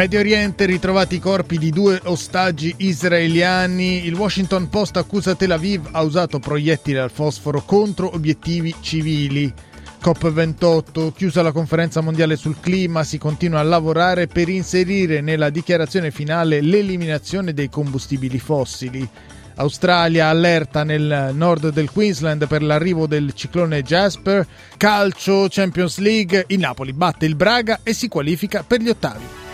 Medio Oriente ritrovati i corpi di due ostaggi israeliani. Il Washington Post accusa Tel Aviv ha usato proiettili al fosforo contro obiettivi civili. COP28, chiusa la conferenza mondiale sul clima, si continua a lavorare per inserire nella dichiarazione finale l'eliminazione dei combustibili fossili. Australia allerta nel nord del Queensland per l'arrivo del ciclone Jasper. Calcio Champions League, il Napoli batte il Braga e si qualifica per gli ottavi.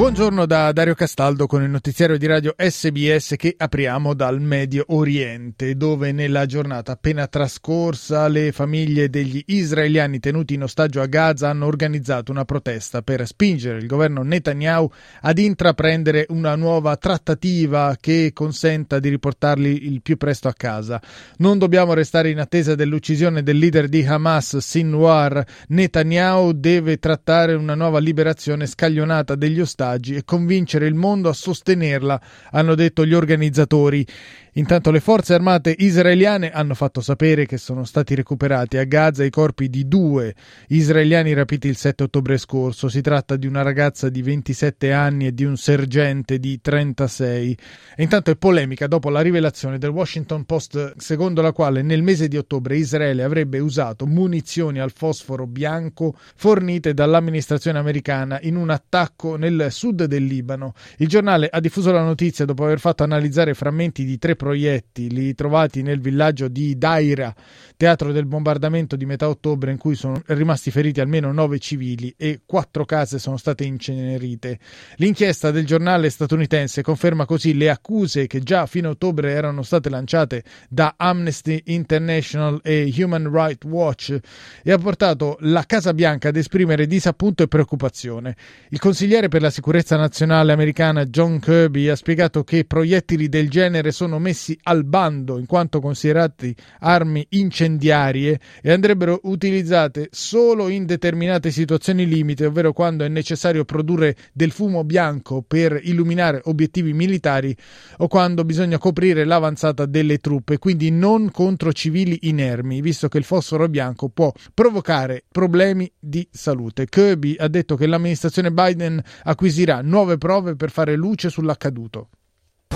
Buongiorno da Dario Castaldo con il notiziario di radio SBS che apriamo dal Medio Oriente, dove nella giornata appena trascorsa le famiglie degli israeliani tenuti in ostaggio a Gaza hanno organizzato una protesta per spingere il governo Netanyahu ad intraprendere una nuova trattativa che consenta di riportarli il più presto a casa. Non dobbiamo restare in attesa dell'uccisione del leader di Hamas, Sinwar. Netanyahu deve trattare una nuova liberazione scaglionata degli ostaggi sondaggi e convincere il mondo a sostenerla, hanno detto gli organizzatori. Intanto le forze armate israeliane hanno fatto sapere che sono stati recuperati a Gaza i corpi di due israeliani rapiti il 7 ottobre scorso. Si tratta di una ragazza di 27 anni e di un sergente di 36. E intanto è polemica dopo la rivelazione del Washington Post secondo la quale nel mese di ottobre Israele avrebbe usato munizioni al fosforo bianco fornite dall'amministrazione americana in un attacco nel sud del Libano. Il giornale ha diffuso la notizia dopo aver fatto analizzare frammenti di tre proiettili trovati nel villaggio di Daira, teatro del bombardamento di metà ottobre in cui sono rimasti feriti almeno nove civili e quattro case sono state incenerite. L'inchiesta del giornale statunitense conferma così le accuse che già a fine ottobre erano state lanciate da Amnesty International e Human Rights Watch e ha portato la Casa Bianca ad esprimere disappunto e preoccupazione. Il consigliere per la sicurezza nazionale americana John Kirby ha spiegato che proiettili del genere sono messi al bando in quanto considerati armi incendiarie e andrebbero utilizzate solo in determinate situazioni limite, ovvero quando è necessario produrre del fumo bianco per illuminare obiettivi militari o quando bisogna coprire l'avanzata delle truppe, quindi non contro civili inermi, visto che il fosforo bianco può provocare problemi di salute. Kirby ha detto che l'amministrazione Biden acquisirà nuove prove per fare luce sull'accaduto.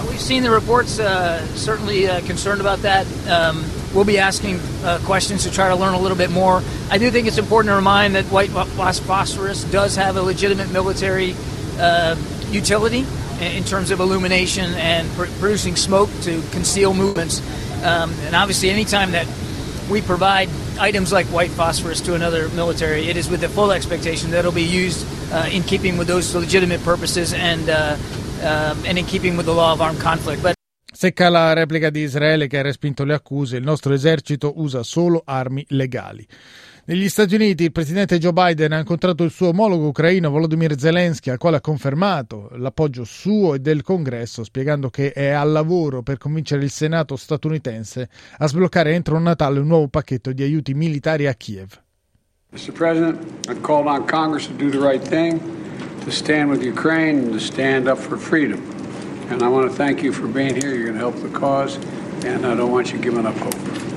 We've seen the reports, uh, certainly uh, concerned about that. Um, we'll be asking uh, questions to try to learn a little bit more. I do think it's important to remind that white phosphorus does have a legitimate military uh, utility in terms of illumination and pr- producing smoke to conceal movements. Um, and obviously, anytime that we provide items like white phosphorus to another military, it is with the full expectation that it'll be used uh, in keeping with those legitimate purposes and uh, uh, and in keeping with the law of armed conflict. But Secca la replica di Israele che ha respinto le accuse, il nostro esercito usa solo armi legali. Negli Stati Uniti il presidente Joe Biden ha incontrato il suo omologo ucraino Volodymyr Zelensky, al quale ha confermato l'appoggio suo e del Congresso, spiegando che è al lavoro per convincere il Senato statunitense a sbloccare entro Natale un nuovo pacchetto di aiuti militari a Kiev. Mr. President, I've called on Congress to do the right thing. to stand with Ukraine and to stand up for freedom. And I want to thank you for being here. You're going to help the cause, and I don't want you giving up hope.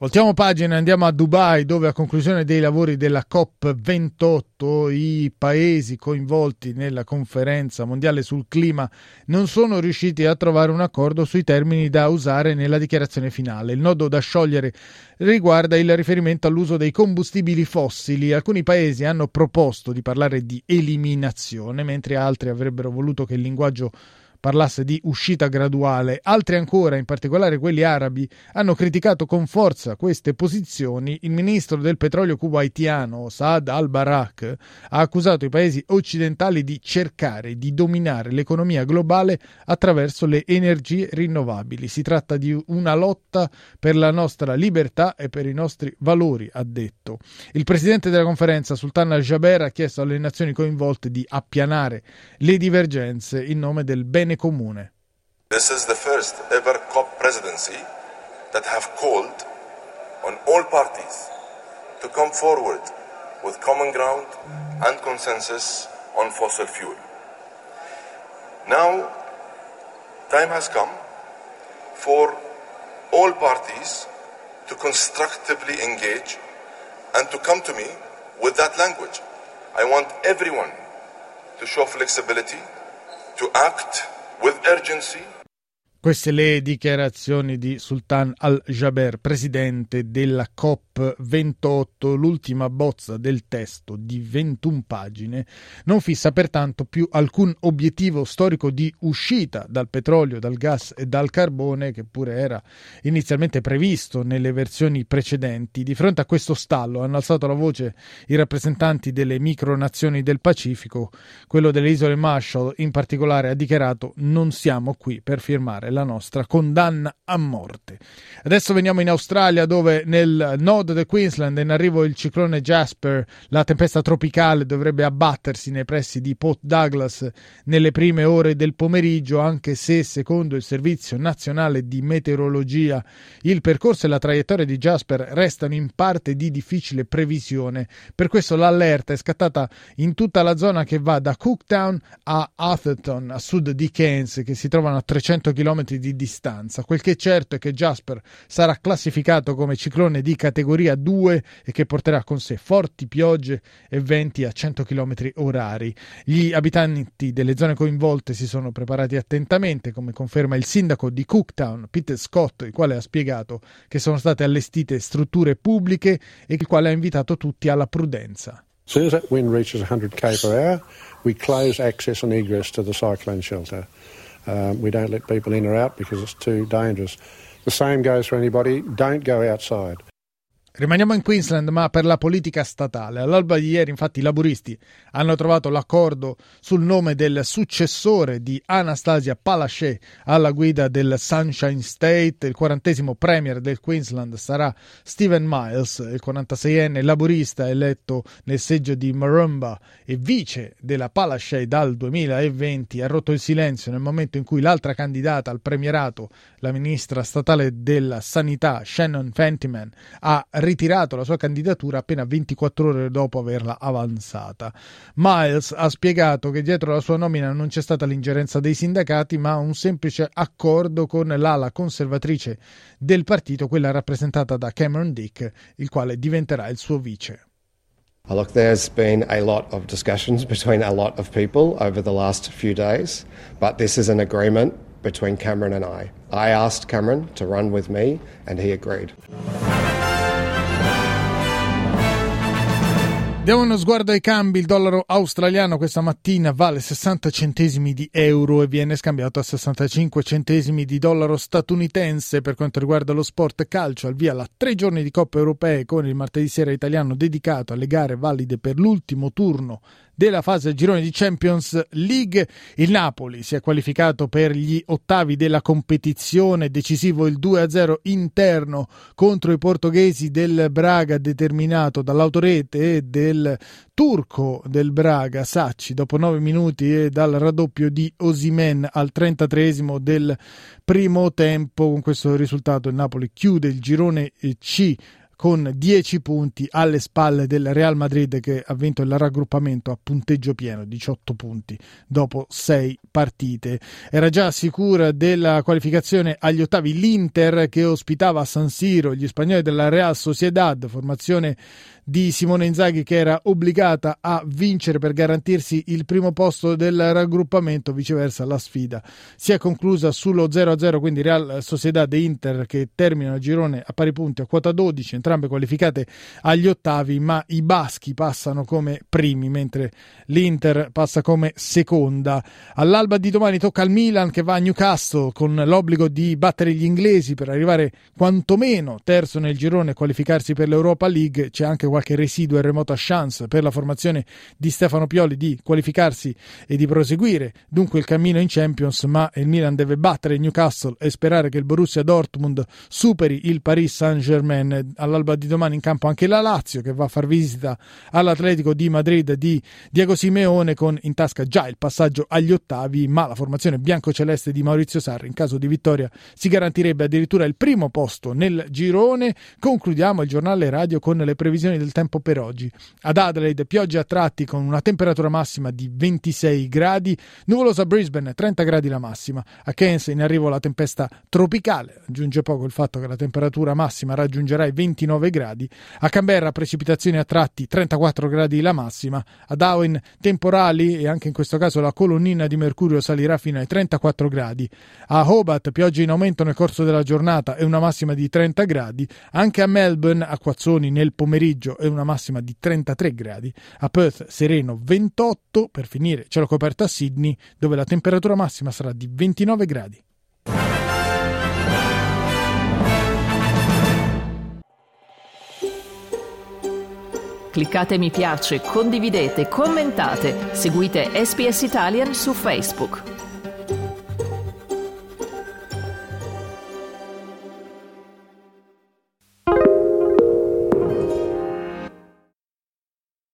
Voltiamo pagina e andiamo a Dubai dove a conclusione dei lavori della COP28 i paesi coinvolti nella conferenza mondiale sul clima non sono riusciti a trovare un accordo sui termini da usare nella dichiarazione finale. Il nodo da sciogliere riguarda il riferimento all'uso dei combustibili fossili. Alcuni paesi hanno proposto di parlare di eliminazione mentre altri avrebbero voluto che il linguaggio parlasse di uscita graduale. Altri ancora, in particolare quelli arabi, hanno criticato con forza queste posizioni. Il ministro del petrolio kuwaitiano, Saad al-Barak, ha accusato i paesi occidentali di cercare di dominare l'economia globale attraverso le energie rinnovabili. Si tratta di una lotta per la nostra libertà e per i nostri valori, ha detto. Il presidente della conferenza, Sultan al-Jaber, ha chiesto alle nazioni coinvolte di appianare le divergenze in nome del bene comune. This is the first ever COP presidency that have called on all parties to come forward with common ground and consensus on fossil fuel. Now, time has come for all parties to constructively engage and to come to me with that language. I want everyone to show flexibility, to act with urgency Queste le dichiarazioni di Sultan al-Jaber, presidente della COP28, l'ultima bozza del testo di 21 pagine, non fissa pertanto più alcun obiettivo storico di uscita dal petrolio, dal gas e dal carbone, che pure era inizialmente previsto nelle versioni precedenti. Di fronte a questo stallo hanno alzato la voce i rappresentanti delle micronazioni del Pacifico, quello delle isole Marshall in particolare ha dichiarato non siamo qui per firmare la nostra condanna a morte. Adesso veniamo in Australia dove nel nord del Queensland è in arrivo il ciclone Jasper, la tempesta tropicale dovrebbe abbattersi nei pressi di Port Douglas nelle prime ore del pomeriggio, anche se secondo il Servizio Nazionale di Meteorologia il percorso e la traiettoria di Jasper restano in parte di difficile previsione. Per questo l'allerta è scattata in tutta la zona che va da Cooktown a Atherton, a sud di Cairns, che si trovano a 300 km km di distanza. Quel che è certo è che Jasper sarà classificato come ciclone di categoria 2 e che porterà con sé forti piogge e venti a 100 km orari. Gli abitanti delle zone coinvolte si sono preparati attentamente, come conferma il sindaco di Cooktown, Peter Scott, il quale ha spiegato che sono state allestite strutture pubbliche e il quale ha invitato tutti alla prudenza. As soon as that wind reaches 100 k per hour, we close access and egress to the cyclone shelter. Um, we don't let people in or out because it's too dangerous. The same goes for anybody. Don't go outside. Rimaniamo in Queensland, ma per la politica statale. All'alba di ieri, infatti, i laburisti hanno trovato l'accordo sul nome del successore di Anastasia Palaszczuk alla guida del Sunshine State. Il quarantesimo premier del Queensland sarà Stephen Miles, il 46enne laburista eletto nel seggio di Marumba e vice della Palaszczuk dal 2020. Ha rotto il silenzio nel momento in cui l'altra candidata al premierato, la ministra statale della sanità Shannon Fentiman, ha ritirato la sua candidatura appena 24 ore dopo averla avanzata. Miles ha spiegato che dietro la sua nomina non c'è stata l'ingerenza dei sindacati, ma un semplice accordo con l'ala conservatrice del partito, quella rappresentata da Cameron Dick, il quale diventerà il suo vice. Look, there's been a lot of discussions between a lot of people over the last few days, but this is an agreement between Cameron and I. I asked Cameron to run with me, and he agreed. Diamo uno sguardo ai cambi. Il dollaro australiano questa mattina vale 60 centesimi di euro e viene scambiato a 65 centesimi di dollaro statunitense. Per quanto riguarda lo sport calcio, al via la tre giorni di Coppa Europee con il martedì sera italiano dedicato alle gare valide per l'ultimo turno della fase girone di Champions League. Il Napoli si è qualificato per gli ottavi della competizione, decisivo il 2-0 interno contro i portoghesi del Braga, determinato dall'autorete del turco del Braga, Sacci, dopo nove minuti e dal raddoppio di Osimen al 33 del primo tempo. Con questo risultato il Napoli chiude il girone C con 10 punti alle spalle del Real Madrid che ha vinto il raggruppamento a punteggio pieno, 18 punti dopo 6 partite. Era già sicura della qualificazione agli ottavi l'Inter che ospitava a San Siro gli spagnoli della Real Sociedad, formazione di Simone Inzaghi che era obbligata a vincere per garantirsi il primo posto del raggruppamento, viceversa la sfida si è conclusa sullo 0-0, quindi Real Sociedad e Inter che terminano il girone a pari punti a quota 12, entrambe qualificate agli ottavi, ma i baschi passano come primi, mentre l'Inter passa come seconda. All'alba di domani tocca al Milan che va a Newcastle con l'obbligo di battere gli inglesi per arrivare quantomeno terzo nel girone e qualificarsi per l'Europa League. C'è anche qualche residuo e remota chance per la formazione di Stefano Pioli di qualificarsi e di proseguire dunque il cammino in Champions, ma il Milan deve battere Newcastle e sperare che il Borussia Dortmund superi il Paris Saint-Germain. All'alba di domani in campo anche la Lazio che va a far visita all'Atletico di Madrid di Diego Simeone con in tasca già il passaggio agli ottavi, ma la formazione bianco-celeste di Maurizio Sarri in caso di vittoria si garantirebbe addirittura il primo posto nel girone. Concludiamo il giornale radio con le previsioni del tempo per oggi. Ad Adelaide pioggia a tratti con una temperatura massima di 26 gradi, nuvolosa Brisbane 30 gradi la massima, a Cairns in arrivo la tempesta tropicale, aggiunge poco il fatto che la temperatura massima raggiungerà i 29 gradi, a Canberra precipitazioni a tratti 34 gradi la massima, a Darwin temporali e anche in questo caso la colonnina di mercurio salirà fino ai 34 gradi, a Hobart piogge in aumento nel corso della giornata e una massima di 30 gradi, anche a Melbourne acquazzoni nel pomeriggio e una massima di 33 gradi, a Perth sereno 28 per finire cielo coperto a Sydney dove la temperatura massima sarà di 29 gradi. Cliccate mi piace, condividete, commentate, seguite SPS Italian su Facebook.